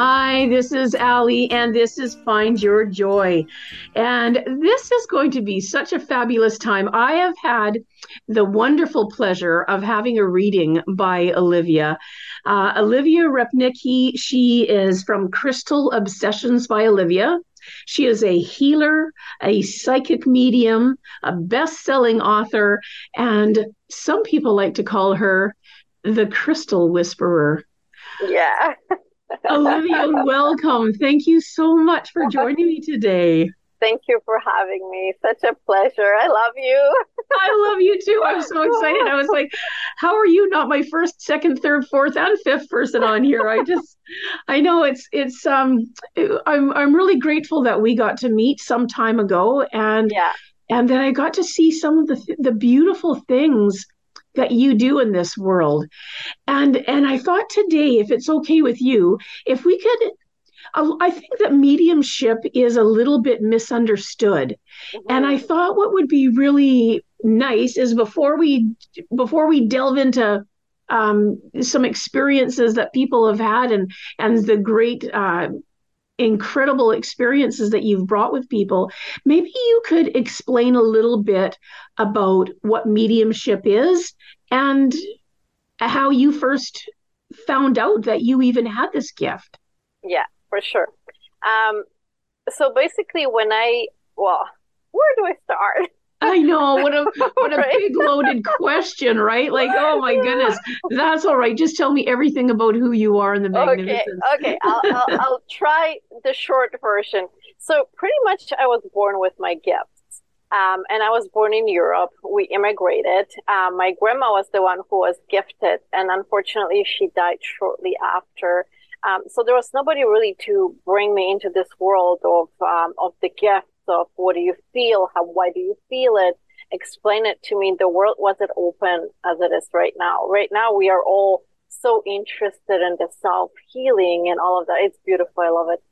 Hi, this is Allie, and this is Find Your Joy. And this is going to be such a fabulous time. I have had the wonderful pleasure of having a reading by Olivia. Uh, Olivia Repnicki, she is from Crystal Obsessions by Olivia. She is a healer, a psychic medium, a best selling author, and some people like to call her the crystal whisperer. Yeah. Olivia, welcome. Thank you so much for joining me today. Thank you for having me. Such a pleasure. I love you. I love you too. I'm so excited. I was like, how are you not my first, second, third, fourth, and fifth person on here? I just I know it's it's um I'm I'm really grateful that we got to meet some time ago and yeah. and then I got to see some of the the beautiful things that you do in this world. And and I thought today, if it's okay with you, if we could I think that mediumship is a little bit misunderstood. Mm-hmm. And I thought what would be really nice is before we before we delve into um, some experiences that people have had and and the great uh, incredible experiences that you've brought with people maybe you could explain a little bit about what mediumship is and how you first found out that you even had this gift. Yeah, for sure. Um, so basically, when I, well, where do I start? I know what a what a big loaded question, right? Like, oh my goodness, that's all right. Just tell me everything about who you are and the magnificence. Okay, okay, I'll, I'll, I'll try the short version. So pretty much, I was born with my gifts, Um, and I was born in Europe. We immigrated. Um, my grandma was the one who was gifted, and unfortunately, she died shortly after. Um, so there was nobody really to bring me into this world of um, of the gifts of what do you feel, how why do you feel it, explain it to me. The world wasn't open as it is right now. Right now, we are all so interested in the self healing and all of that. It's beautiful. I love it.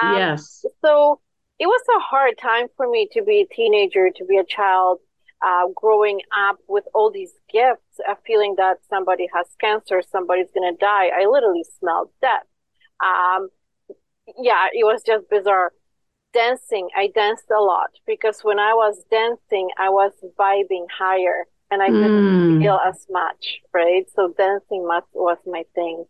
Um, yes. So it was a hard time for me to be a teenager, to be a child, uh, growing up with all these gifts, a feeling that somebody has cancer, somebody's going to die. I literally smelled death. Um, yeah, it was just bizarre. Dancing, I danced a lot because when I was dancing, I was vibing higher and I didn't mm. feel as much, right? So dancing was, was my thing.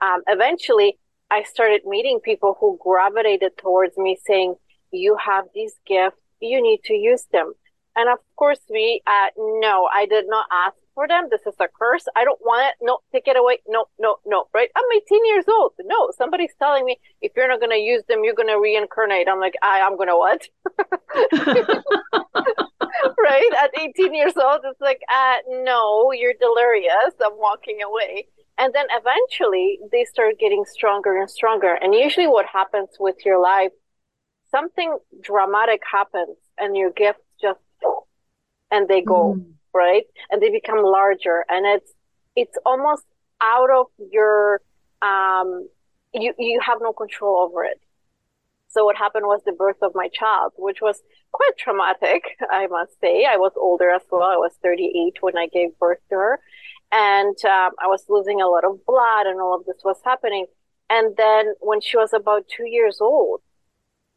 Um, eventually, I started meeting people who gravitated towards me saying, you have these gifts, you need to use them. And of course, we, uh, no, I did not ask for them. This is a curse. I don't want it. No, take it away. No, no, no, right? I'm 18 years old. No, somebody's telling me if you're not going to use them, you're going to reincarnate. I'm like, I, I'm going to what? right? At 18 years old, it's like, uh, no, you're delirious. I'm walking away. And then eventually they start getting stronger and stronger. And usually what happens with your life something dramatic happens and your gifts just and they go mm. Right and they become larger. And it's it's almost out of your um you you have no control over it. So what happened was the birth of my child which was quite traumatic i must say. I was older as well. I was 38 when i gave birth to her. And um, i was losing a lot of blood and all of this was happening. And then when she was about two years old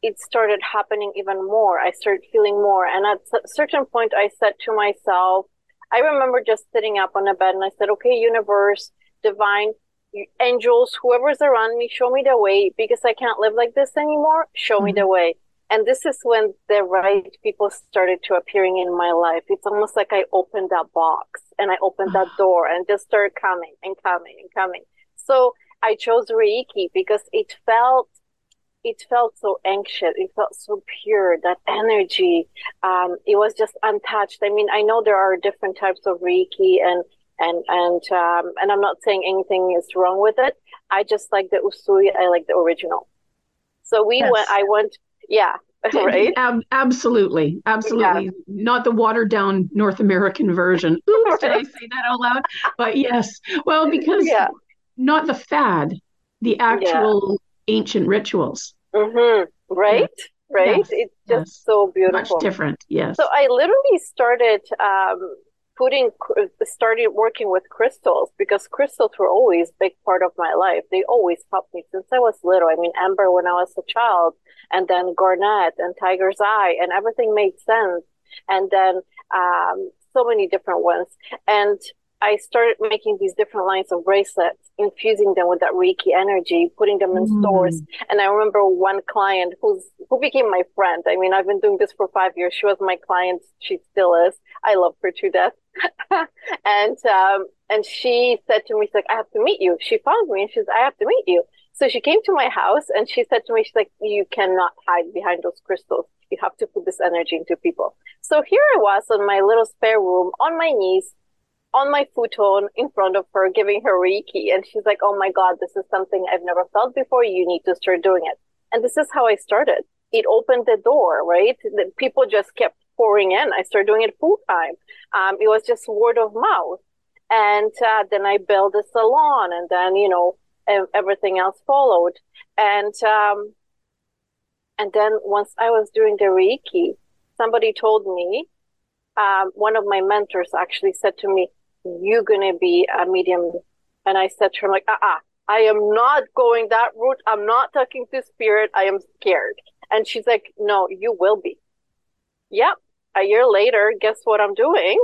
it started happening even more. I started feeling more. And at a certain point, I said to myself, I remember just sitting up on a bed and I said, okay, universe, divine, angels, whoever's around me, show me the way because I can't live like this anymore. Show mm-hmm. me the way. And this is when the right people started to appearing in my life. It's almost like I opened that box and I opened that door and just started coming and coming and coming. So I chose Reiki because it felt it felt so anxious. It felt so pure. That energy, um, it was just untouched. I mean, I know there are different types of Reiki, and and and um, and I'm not saying anything is wrong with it. I just like the Usui. I like the original. So we yes. went. I went. Yeah. Right. Ab- absolutely, absolutely. Yeah. Not the watered down North American version. Oops, did I say that out loud? But yes. Well, because yeah. not the fad, the actual ancient rituals. Mm-hmm. Right? Right? Yes. It's just yes. so beautiful. Much different, yes. So I literally started um, putting, started working with crystals because crystals were always a big part of my life. They always helped me since I was little. I mean, Amber when I was a child, and then Garnet and Tiger's Eye, and everything made sense. And then um, so many different ones. And I started making these different lines of bracelets, infusing them with that Reiki energy, putting them in mm. stores. And I remember one client who's who became my friend. I mean, I've been doing this for five years. She was my client. She still is. I love her to death. and um, and she said to me, she's like, I have to meet you. She found me and she's, I have to meet you. So she came to my house and she said to me, she's like, you cannot hide behind those crystals. You have to put this energy into people. So here I was in my little spare room on my knees on my futon in front of her, giving her Reiki. And she's like, Oh my God, this is something I've never felt before. You need to start doing it. And this is how I started. It opened the door, right? The people just kept pouring in. I started doing it full time. Um, it was just word of mouth. And uh, then I built a salon and then, you know, everything else followed. And, um, and then once I was doing the Reiki, somebody told me, um, one of my mentors actually said to me, you're going to be a medium. And I said to her, like, uh-uh, I am not going that route. I'm not talking to spirit. I am scared. And she's like, no, you will be. Yep. A year later, guess what I'm doing?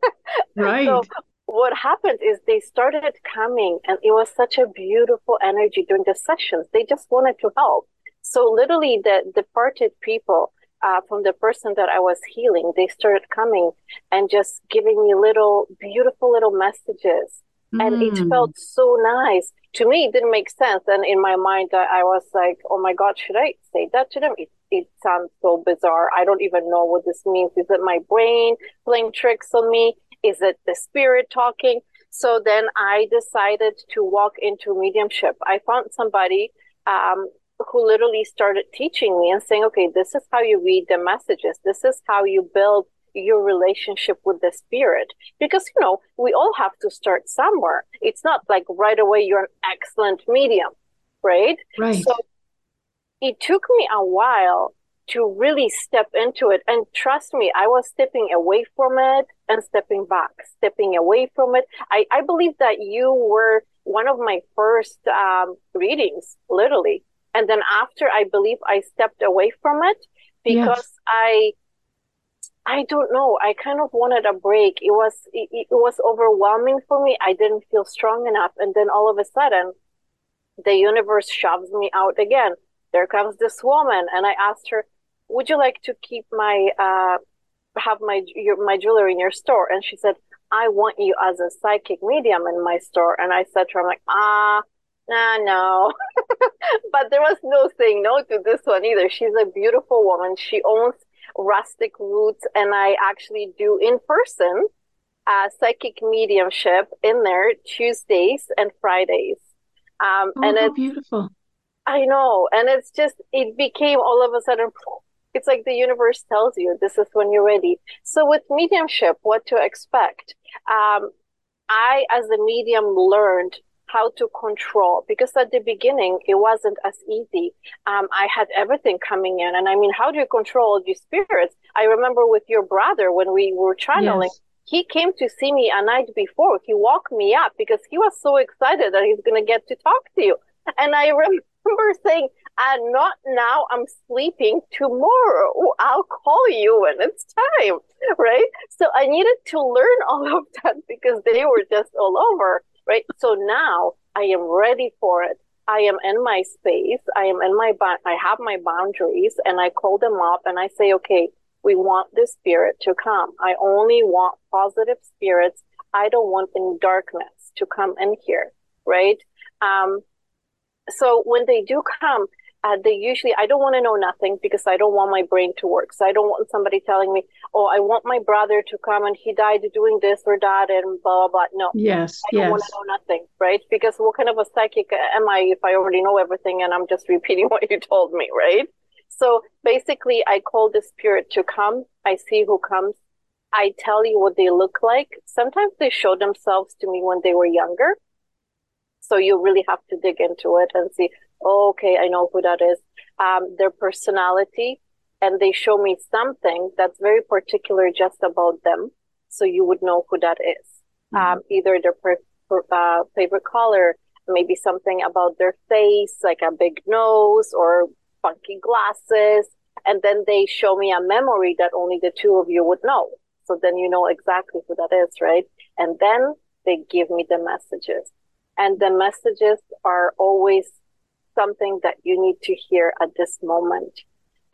right. So what happened is they started coming and it was such a beautiful energy during the sessions. They just wanted to help. So literally the departed people uh, from the person that I was healing, they started coming and just giving me little, beautiful little messages. Mm. And it mm. felt so nice. To me, it didn't make sense. And in my mind, I, I was like, oh my God, should I say that to them? It, it sounds so bizarre. I don't even know what this means. Is it my brain playing tricks on me? Is it the spirit talking? So then I decided to walk into mediumship. I found somebody um, who literally started teaching me and saying, okay, this is how you read the messages. This is how you build your relationship with the spirit. Because, you know, we all have to start somewhere. It's not like right away you're an excellent medium, right? Right. So it took me a while to really step into it. And trust me, I was stepping away from it and stepping back, stepping away from it. I, I believe that you were one of my first um, readings, literally. And then after, I believe I stepped away from it because yes. I, I don't know. I kind of wanted a break. It was, it, it was overwhelming for me. I didn't feel strong enough. And then all of a sudden, the universe shoves me out again. There comes this woman, and I asked her, "Would you like to keep my uh, have my your, my jewelry in your store?" And she said, "I want you as a psychic medium in my store." And I said to her, "I'm like, ah, nah, no. but there was no saying no to this one either. She's a beautiful woman. She owns Rustic Roots, and I actually do in person uh, psychic mediumship in there Tuesdays and Fridays. Um, oh, and it's beautiful. I know, and it's just it became all of a sudden. It's like the universe tells you this is when you're ready. So with mediumship, what to expect? Um, I, as a medium, learned how to control because at the beginning it wasn't as easy. Um, I had everything coming in, and I mean, how do you control these spirits? I remember with your brother when we were channeling. Yes. He came to see me a night before. He woke me up because he was so excited that he's going to get to talk to you. And I remember saying, uh, not now, I'm sleeping tomorrow. I'll call you when it's time. Right. So I needed to learn all of that because they were just all over right? So now I am ready for it. I am in my space. I am in my, I have my boundaries and I call them up and I say, okay, we want this spirit to come. I only want positive spirits. I don't want any darkness to come in here, right? Um, so when they do come, uh, they usually I don't want to know nothing because I don't want my brain to work. So I don't want somebody telling me, "Oh, I want my brother to come and he died doing this or that," and blah blah blah. No, yes, I don't yes. want to know nothing, right? Because what kind of a psychic am I if I already know everything and I'm just repeating what you told me, right? So basically, I call the spirit to come. I see who comes. I tell you what they look like. Sometimes they show themselves to me when they were younger. So you really have to dig into it and see, okay, I know who that is. Um, their personality, and they show me something that's very particular just about them. So you would know who that is. Mm-hmm. Um, either their per, per, uh, favorite color, maybe something about their face, like a big nose or funky glasses. And then they show me a memory that only the two of you would know. So then you know exactly who that is, right? And then they give me the messages. And the messages are always something that you need to hear at this moment.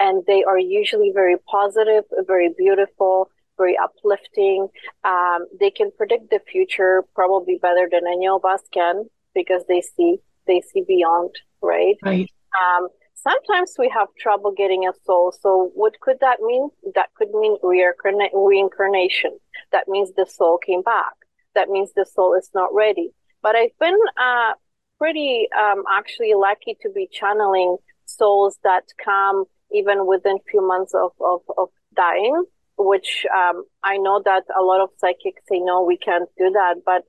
And they are usually very positive, very beautiful, very uplifting. Um, they can predict the future probably better than any of us can because they see, they see beyond, right? Right. Um, sometimes we have trouble getting a soul. So what could that mean? That could mean reincarnation. That means the soul came back. That means the soul is not ready. But I've been uh, pretty um, actually lucky to be channeling souls that come even within few months of, of, of dying, which um, I know that a lot of psychics say, no, we can't do that. But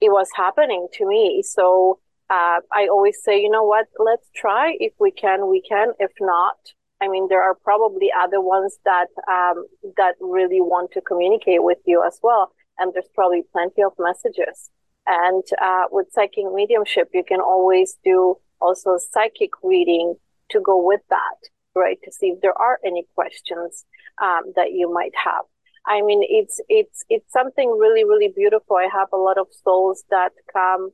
it was happening to me. So uh, I always say, you know what, let's try. If we can, we can. If not, I mean, there are probably other ones that, um, that really want to communicate with you as well. And there's probably plenty of messages. And, uh, with psychic mediumship, you can always do also psychic reading to go with that, right? To see if there are any questions, um, that you might have. I mean, it's, it's, it's something really, really beautiful. I have a lot of souls that come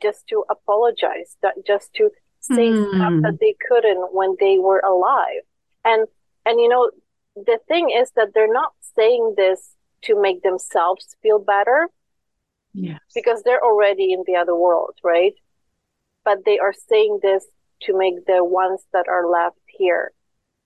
just to apologize, that just to say mm. stuff that they couldn't when they were alive. And, and you know, the thing is that they're not saying this to make themselves feel better. Yes. Because they're already in the other world, right? But they are saying this to make the ones that are left here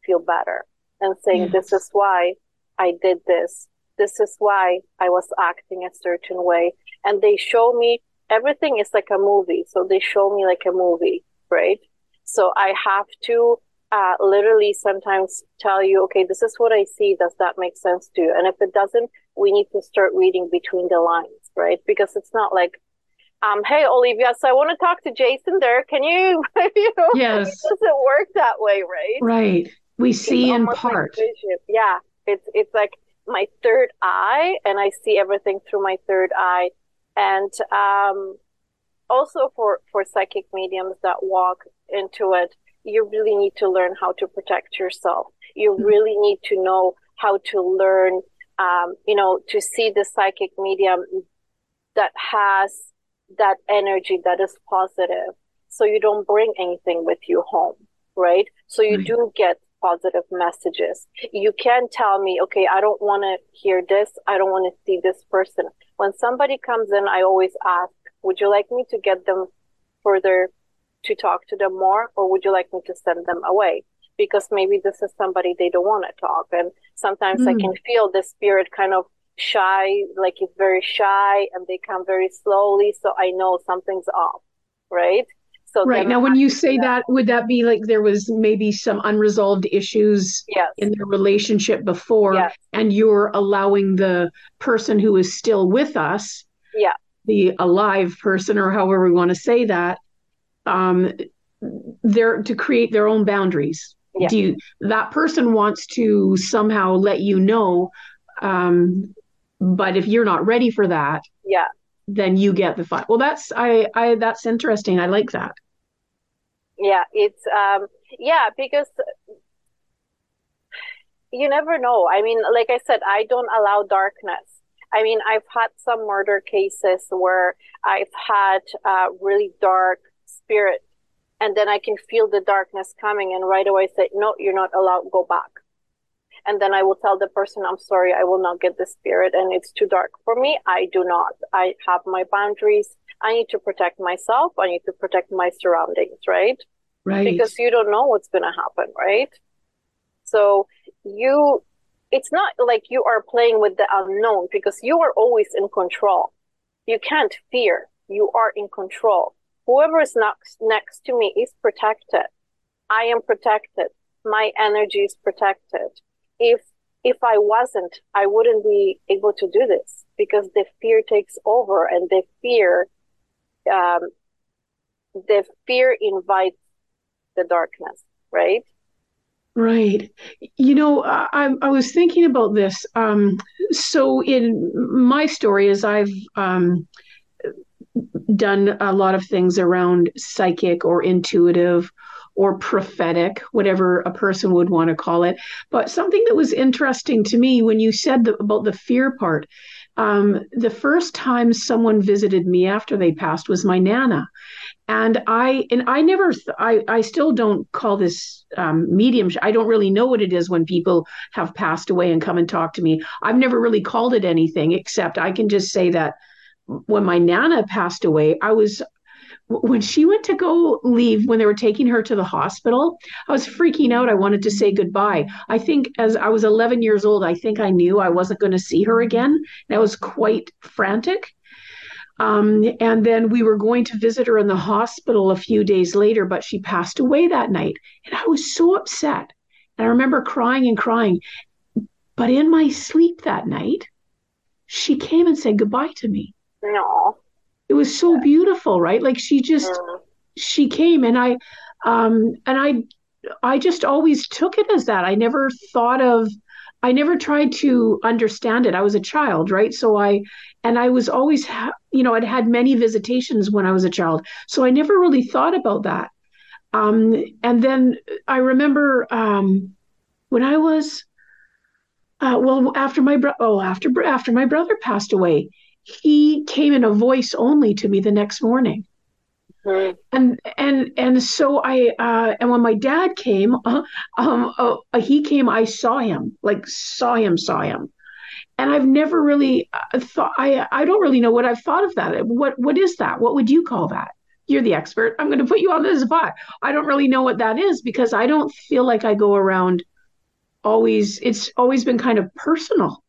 feel better and saying, yes. this is why I did this. This is why I was acting a certain way. And they show me everything is like a movie. So they show me like a movie, right? So I have to uh, literally sometimes tell you, okay, this is what I see. Does that make sense to you? And if it doesn't, we need to start reading between the lines, right? Because it's not like, um, hey, Olivia, so I want to talk to Jason there. Can you, you know, yes. it doesn't work that way, right? Right. We see in part. Like yeah. It's, it's like my third eye and I see everything through my third eye. And um, also for, for psychic mediums that walk into it, you really need to learn how to protect yourself. You mm-hmm. really need to know how to learn, um, you know, to see the psychic medium that has that energy that is positive. So you don't bring anything with you home, right? So you right. do get positive messages. You can tell me, okay, I don't want to hear this. I don't want to see this person. When somebody comes in, I always ask, would you like me to get them further to talk to them more or would you like me to send them away? Because maybe this is somebody they don't want to talk. And sometimes mm. I can feel the spirit kind of shy, like it's very shy and they come very slowly. So I know something's off, right? So right now, when you say that, would that be like there was maybe some unresolved issues yes. in the relationship before, yes. and you're allowing the person who is still with us, yeah, the alive person, or however we want to say that, um, they're to create their own boundaries. Yeah. Do you, that person wants to somehow let you know, um, but if you're not ready for that, yeah, then you get the fun. Well, that's I I that's interesting. I like that. Yeah, it's um yeah because you never know. I mean, like I said, I don't allow darkness. I mean, I've had some murder cases where I've had uh, really dark spirit, and then I can feel the darkness coming, and right away say, "No, you're not allowed. Go back." And then I will tell the person, I'm sorry, I will not get the spirit and it's too dark for me. I do not. I have my boundaries. I need to protect myself. I need to protect my surroundings, right? right because you don't know what's going to happen right so you it's not like you are playing with the unknown because you are always in control you can't fear you are in control whoever is next next to me is protected i am protected my energy is protected if if i wasn't i wouldn't be able to do this because the fear takes over and the fear um, the fear invites the darkness right Right. You know, I, I was thinking about this. Um, so, in my story, as I've um, done a lot of things around psychic or intuitive or prophetic, whatever a person would want to call it. But something that was interesting to me when you said the, about the fear part, um, the first time someone visited me after they passed was my nana. And i and i never i i still don't call this um, medium. I don't really know what it is when people have passed away and come and talk to me. I've never really called it anything except i can just say that when my nana passed away i was when she went to go leave when they were taking her to the hospital i was freaking out i wanted to say goodbye i think as i was 11 years old i think i knew i wasn't going to see her again and i was quite frantic um, and then we were going to visit her in the hospital a few days later, but she passed away that night. And I was so upset. And I remember crying and crying. But in my sleep that night, she came and said goodbye to me. No. It was so beautiful, right? Like she just mm. she came and I um and I I just always took it as that. I never thought of I never tried to understand it. I was a child, right? So I, and I was always, ha- you know, I'd had many visitations when I was a child. So I never really thought about that. Um, and then I remember um, when I was, uh, well, after my bro- oh, after after my brother passed away, he came in a voice only to me the next morning. Mm-hmm. And and and so I uh, and when my dad came, uh, um, uh, he came. I saw him, like saw him, saw him, and I've never really uh, thought. I I don't really know what I've thought of that. What what is that? What would you call that? You're the expert. I'm going to put you on the spot. I don't really know what that is because I don't feel like I go around always. It's always been kind of personal.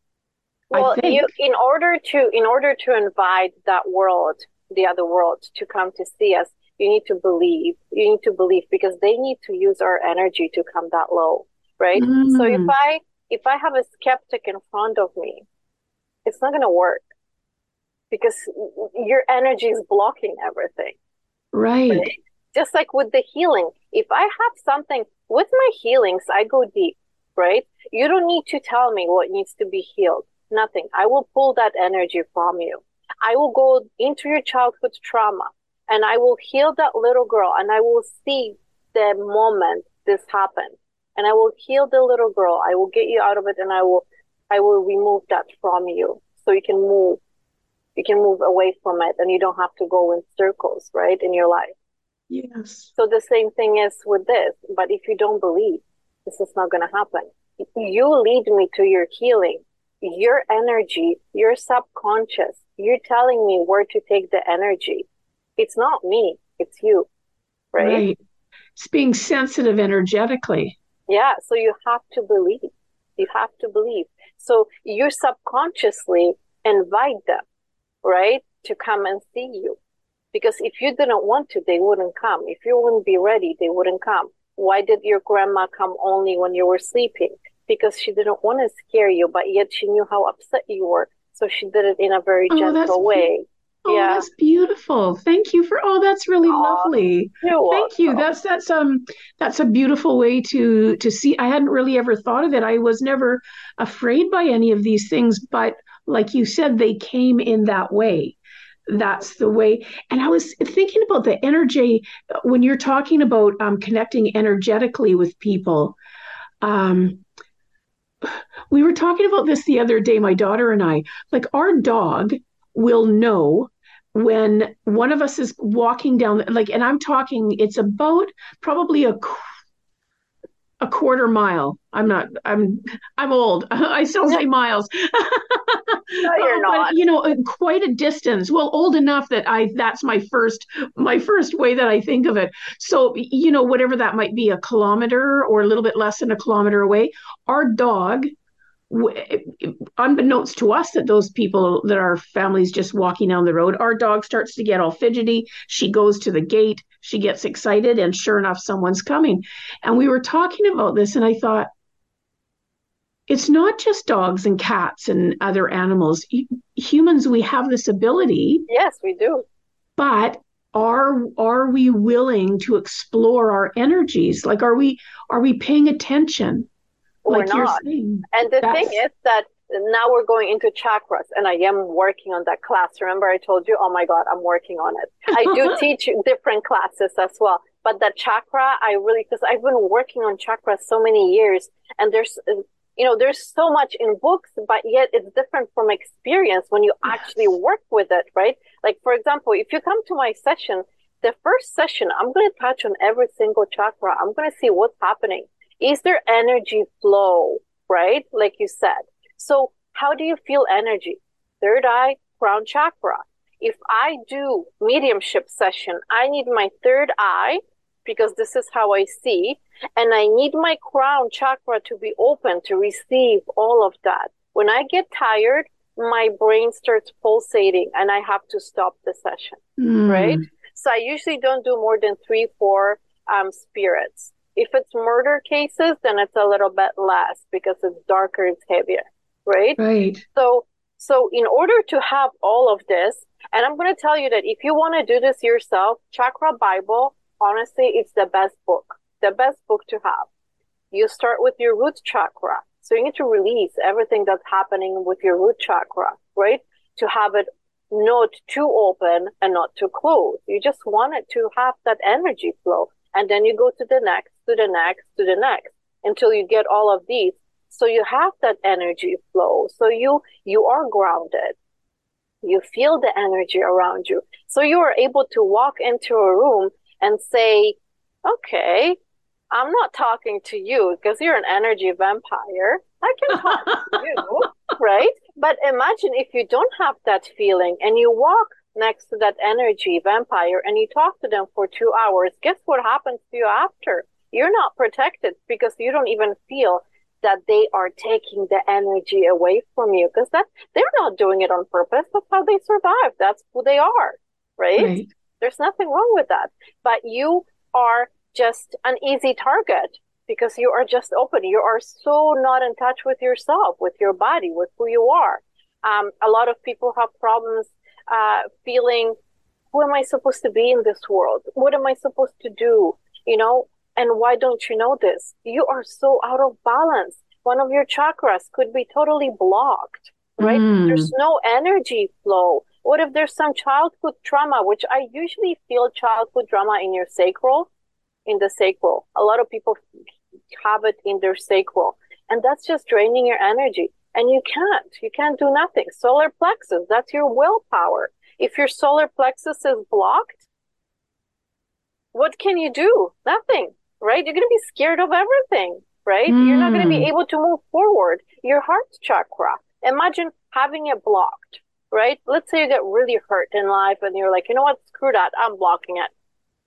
Well, you in order to in order to invite that world the other world to come to see us, you need to believe. You need to believe because they need to use our energy to come that low, right? Mm. So if I if I have a skeptic in front of me, it's not going to work because your energy is blocking everything. Right. right. Just like with the healing, if I have something with my healings, I go deep, right? You don't need to tell me what needs to be healed. Nothing. I will pull that energy from you. I will go into your childhood trauma and I will heal that little girl and I will see the moment this happened and I will heal the little girl. I will get you out of it and I will, I will remove that from you so you can move. You can move away from it and you don't have to go in circles, right? In your life. Yes. So the same thing is with this, but if you don't believe, this is not going to happen. You lead me to your healing. Your energy, your subconscious you're telling me where to take the energy. It's not me, it's you. Right? Right. It's being sensitive energetically. Yeah. So you have to believe. You have to believe. So you subconsciously invite them, right, to come and see you. Because if you didn't want to, they wouldn't come. If you wouldn't be ready, they wouldn't come. Why did your grandma come only when you were sleeping? Because she didn't want to scare you, but yet she knew how upset you were. So she did it in a very oh, gentle way. Oh, yeah. that's beautiful. Thank you for oh, that's really lovely. Thank you. That's that's um that's a beautiful way to to see. I hadn't really ever thought of it. I was never afraid by any of these things, but like you said, they came in that way. That's the way. And I was thinking about the energy when you're talking about um, connecting energetically with people. Um, we were talking about this the other day, my daughter and I. Like, our dog will know when one of us is walking down, like, and I'm talking, it's about probably a a quarter mile. I'm not. I'm. I'm old. I still say miles. No, you're but, not. you know, uh, quite a distance. Well, old enough that I. That's my first. My first way that I think of it. So you know, whatever that might be, a kilometer or a little bit less than a kilometer away. Our dog unbeknownst to us that those people that our families just walking down the road our dog starts to get all fidgety. She goes to the gate. She gets excited and sure enough someone's coming. And we were talking about this and i thought it's not just dogs and cats and other animals. Humans we have this ability. Yes we do. But are are we willing to explore our energies? Like are we are we paying attention like or not. and the thing is that now we're going into chakras and I am working on that class. Remember I told you, oh my God, I'm working on it. I do teach different classes as well. But that chakra, I really, cause I've been working on chakras so many years and there's, you know, there's so much in books, but yet it's different from experience when you yes. actually work with it, right? Like, for example, if you come to my session, the first session, I'm going to touch on every single chakra. I'm going to see what's happening. Is there energy flow, right? Like you said. So how do you feel energy? Third eye, crown chakra. If I do mediumship session, I need my third eye because this is how I see. And I need my crown chakra to be open to receive all of that. When I get tired, my brain starts pulsating and I have to stop the session. Mm. Right. So I usually don't do more than three, four um, spirits. If it's murder cases, then it's a little bit less because it's darker, it's heavier, right? Right. So, so in order to have all of this, and I'm going to tell you that if you want to do this yourself, Chakra Bible, honestly, it's the best book, the best book to have. You start with your root chakra. So you need to release everything that's happening with your root chakra, right? To have it not too open and not too closed. You just want it to have that energy flow. And then you go to the next, to the next, to the next until you get all of these. So you have that energy flow. So you, you are grounded. You feel the energy around you. So you are able to walk into a room and say, okay, I'm not talking to you because you're an energy vampire. I can talk to you, right? But imagine if you don't have that feeling and you walk next to that energy vampire and you talk to them for two hours, guess what happens to you after? You're not protected because you don't even feel that they are taking the energy away from you because that they're not doing it on purpose. That's how they survive. That's who they are, right? right? There's nothing wrong with that. But you are just an easy target because you are just open. You are so not in touch with yourself, with your body, with who you are. Um, a lot of people have problems uh, feeling, who am I supposed to be in this world? What am I supposed to do? You know, and why don't you know this? You are so out of balance. One of your chakras could be totally blocked, right? Mm. There's no energy flow. What if there's some childhood trauma, which I usually feel childhood trauma in your sacral, in the sacral. A lot of people have it in their sacral, and that's just draining your energy. And you can't. You can't do nothing. Solar plexus, that's your willpower. If your solar plexus is blocked, what can you do? Nothing, right? You're going to be scared of everything, right? Mm. You're not going to be hmm. able to move forward. Your heart chakra, imagine having it blocked, right? Let's say you get really hurt in life and you're like, you know what? Screw that. I'm blocking it.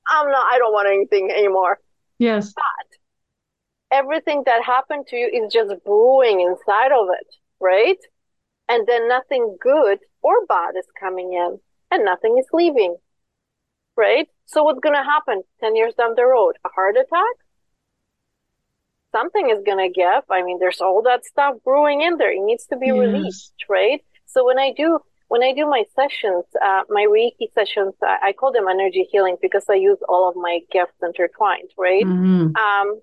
I'm not, I don't want anything anymore. Yes. But everything that happened to you is just brewing inside of it, right? And then nothing good or bad is coming in and nothing is leaving, right? So what's going to happen 10 years down the road? A heart attack? Something is going to give. I mean, there's all that stuff brewing in there. It needs to be yes. released, right? So when I do, when I do my sessions, uh, my Reiki sessions, I, I, call them energy healing because I use all of my gifts intertwined, right? Mm-hmm. Um,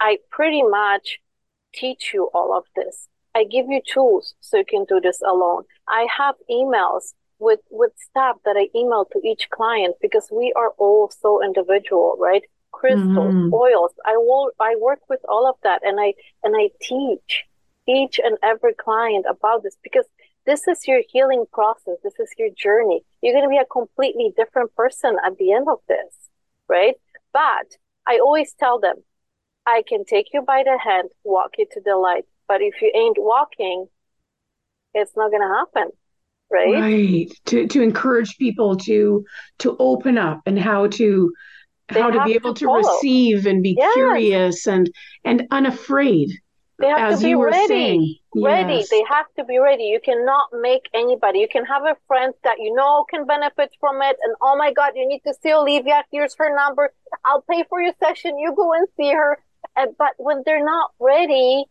I pretty much teach you all of this. I give you tools so you can do this alone. I have emails with, with stuff that I email to each client because we are all so individual, right? Crystals, mm-hmm. oils. I will, I work with all of that and I, and I teach each and every client about this because this is your healing process. This is your journey. You're going to be a completely different person at the end of this, right? But I always tell them I can take you by the hand, walk you to the light. But if you ain't walking, it's not going to happen. Right. Right. To, to encourage people to, to open up and how to, They how to be able to follow. receive and be Yes. curious and, and unafraid, They have as to be you were ready. saying. Ready. Yes. They have to be ready. You cannot make anybody. You can have a friend that you know can benefit from it. And oh my God, you need to see Olivia. Here's her number. I'll pay for your session. You go and see her. And, but when they're not ready,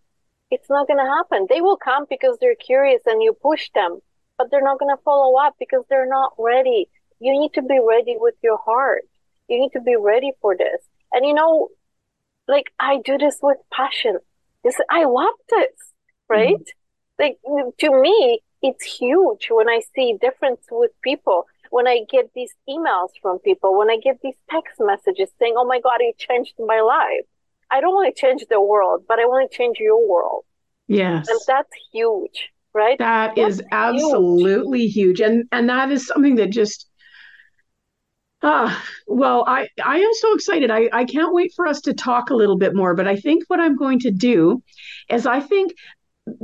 it's not going to happen. They will come because they're curious and you push them, but they're not going to follow up because they're not ready. You need to be ready with your heart. You need to be ready for this. And you know, like I do this with passion. This, I love this, right? Mm-hmm. Like to me, it's huge when I see difference with people. When I get these emails from people, when I get these text messages saying, "Oh my God, you changed my life." I don't want to change the world, but I want to change your world, Yes. and that's huge, right? That That's is absolutely huge. And and that is something that just ah well I I am so excited. I, I can't wait for us to talk a little bit more. But I think what I'm going to do is I think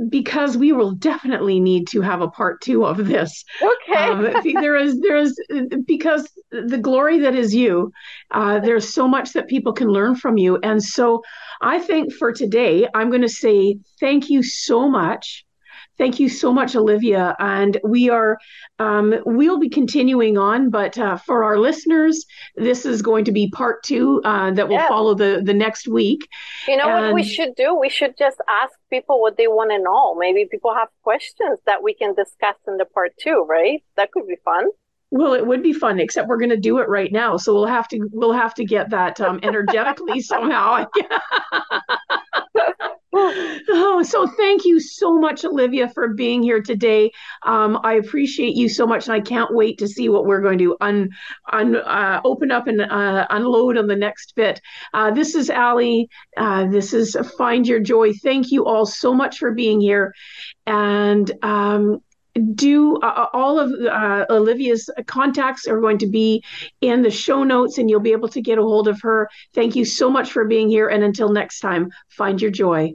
because we will definitely need to have a part two of this. Okay. Um, there is there is because the glory that is you, uh, there's so much that people can learn from you. And so I think for today, I'm going to say thank you so much. Thank you so much, Olivia. And we are, um, we'll be continuing on, but uh, for our listeners, this is going to be part two uh, that will Yeah. follow the the next week. You know what we should do? We should just ask people what they want to know. Maybe people have questions that we can discuss in the part two, right? That could be fun. Well, it would be fun, except we're going to do it right now, so we'll have to we'll have to get that um, energetically somehow. oh, so thank you so much, Olivia, for being here today. Um, I appreciate you so much, and I can't wait to see what we're going to un, un uh, open up and uh, unload on the next bit. Uh, this is Allie. Uh, this is Find Your Joy. Thank you all so much for being here, and. Um, do uh, all of uh, Olivia's contacts are going to be in the show notes and you'll be able to get a hold of her. Thank you so much for being here. And until next time, find your joy.